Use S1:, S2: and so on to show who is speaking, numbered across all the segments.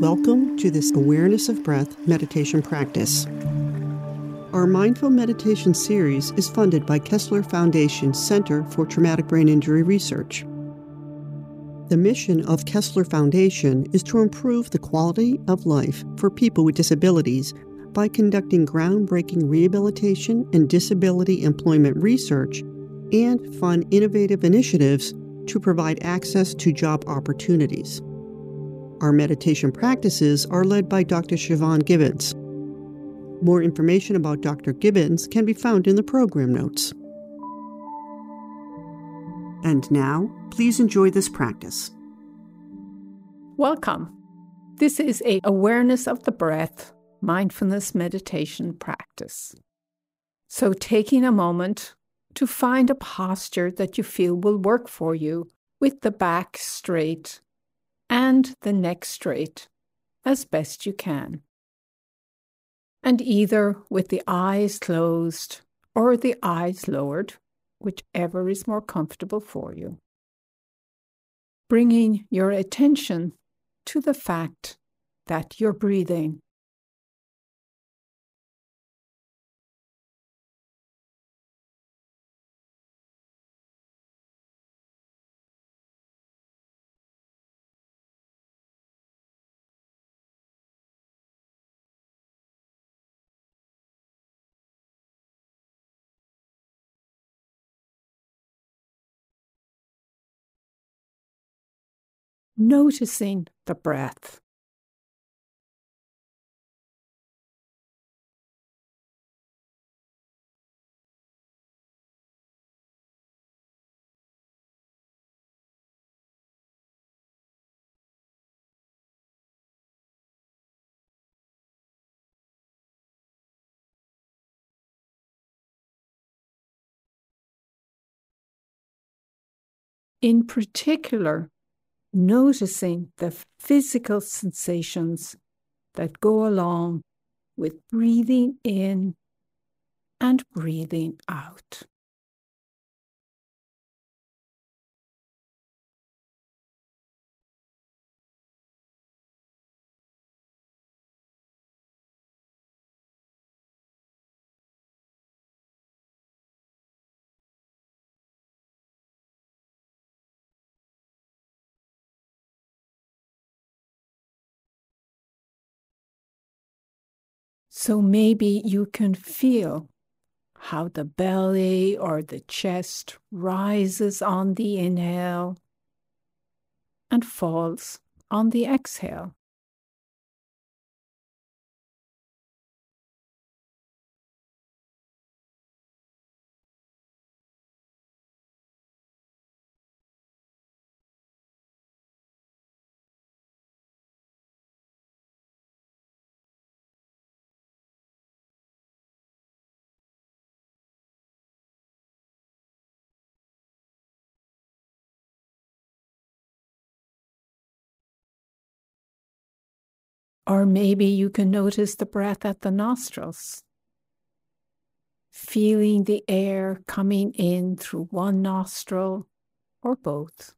S1: Welcome to this Awareness of Breath meditation practice. Our Mindful Meditation series is funded by Kessler Foundation Center for Traumatic Brain Injury Research. The mission of Kessler Foundation is to improve the quality of life for people with disabilities by conducting groundbreaking rehabilitation and disability employment research and fund innovative initiatives to provide access to job opportunities. Our meditation practices are led by Dr. Siobhan Gibbons. More information about Dr. Gibbons can be found in the program notes. And now, please enjoy this practice.
S2: Welcome. This is a awareness of the breath mindfulness meditation practice. So taking a moment to find a posture that you feel will work for you with the back straight and the neck straight as best you can. And either with the eyes closed or the eyes lowered, whichever is more comfortable for you. Bringing your attention to the fact that you're breathing noticing the breath. In particular, noticing the physical sensations that go along with breathing in and breathing out. So maybe you can feel how the belly or the chest rises on the inhale and falls on the exhale. Or maybe you can notice the breath at the nostrils, feeling the air coming in through one nostril or both.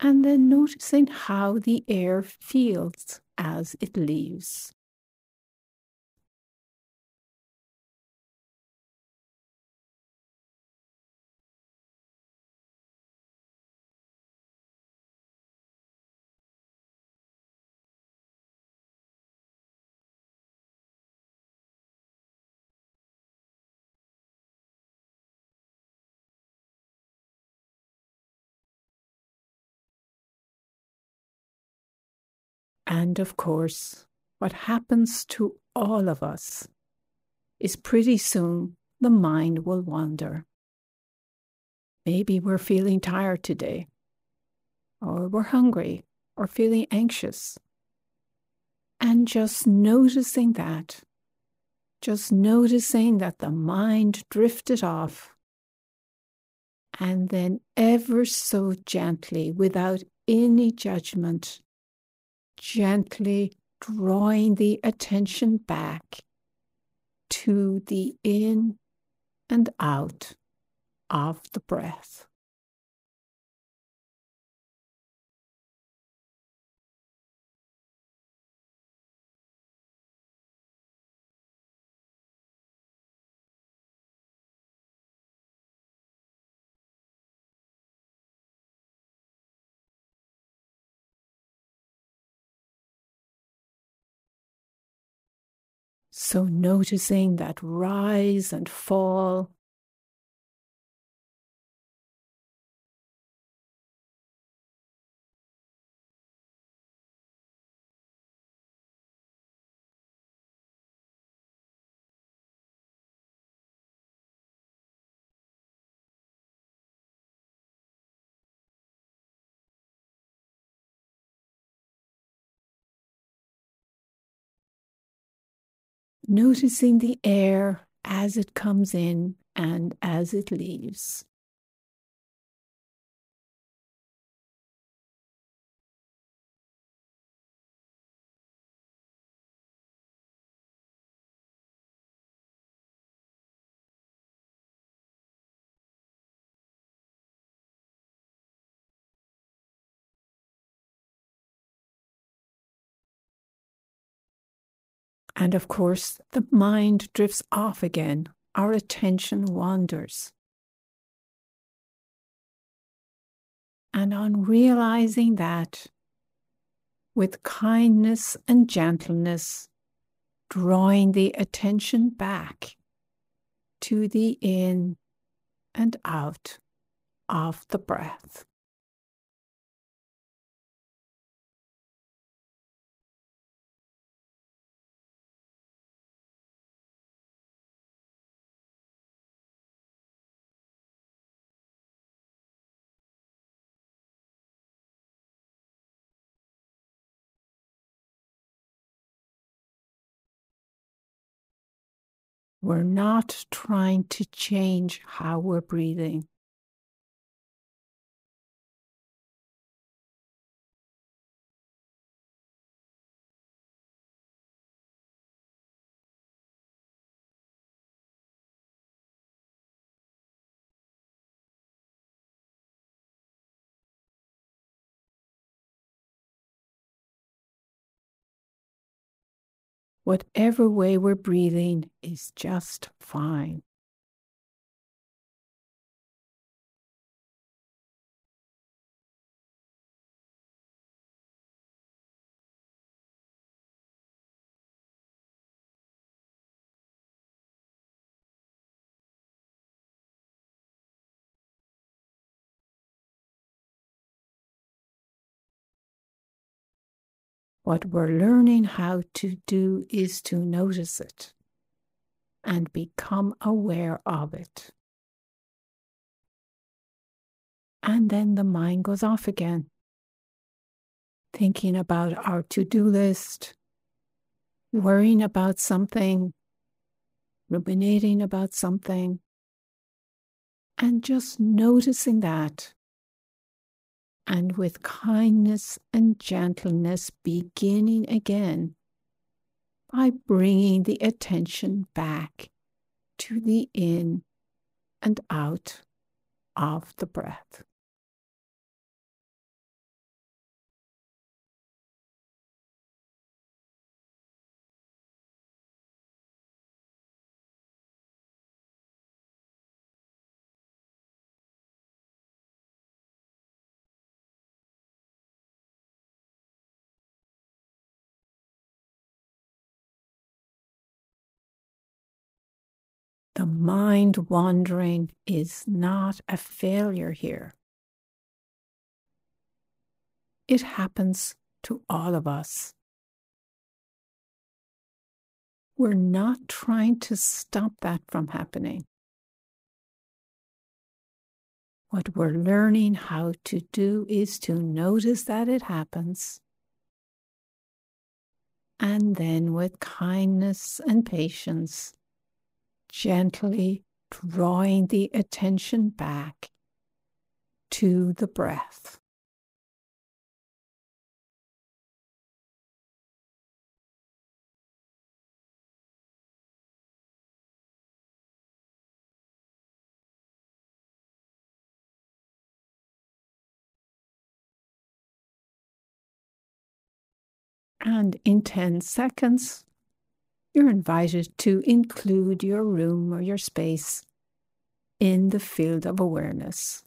S2: And then noticing how the air feels as it leaves. And of course, what happens to all of us is pretty soon the mind will wander. Maybe we're feeling tired today, or we're hungry, or feeling anxious, And just noticing that, just noticing that the mind drifted off. And then, ever so gently, without any judgment, gently drawing the attention back to the in and out of the breath. So, noticing that rise and fall. Noticing the air as it comes in and as it leaves. And of course, the mind drifts off again. Our attention wanders. And on realizing that, with kindness and gentleness, drawing the attention back to the in and out of the breath. We're not trying to change how we're breathing. Whatever way we're breathing is just fine. What we're learning how to do is to notice it and become aware of it. And then the mind goes off again, thinking about our to do list, worrying about something, ruminating about something, and just noticing that and with kindness and gentleness beginning again by bringing the attention back to the in and out of the breath. The mind wandering is not a failure here. It happens to all of us. We're not trying to stop that from happening. What we're learning how to do is to notice that it happens And then, with kindness and patience, gently drawing the attention back to the breath. And in 10 seconds, you're invited to include your room or your space in the field of awareness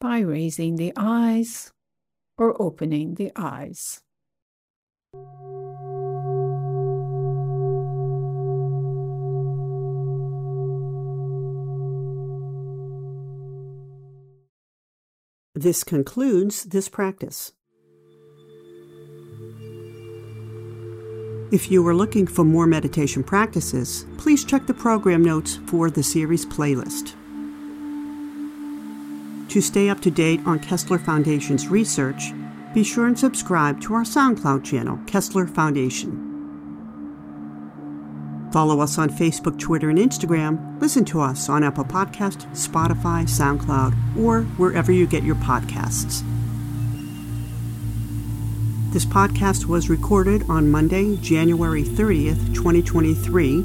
S2: by raising the eyes or opening the eyes.
S1: This concludes this practice. If you are looking for more meditation practices, please check the program notes for the series playlist. To stay up to date on Kessler Foundation's research, be sure and subscribe to our SoundCloud channel, Kessler Foundation. Follow us on Facebook, Twitter, and Instagram. Listen to us on Apple Podcast, Spotify, SoundCloud, or wherever you get your podcasts. This podcast was recorded on Monday, January 30th, 2023,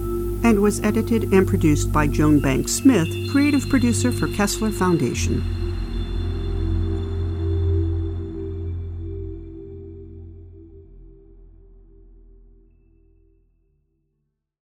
S1: and was edited and produced by Joan Banks Smith, creative producer for Kessler Foundation.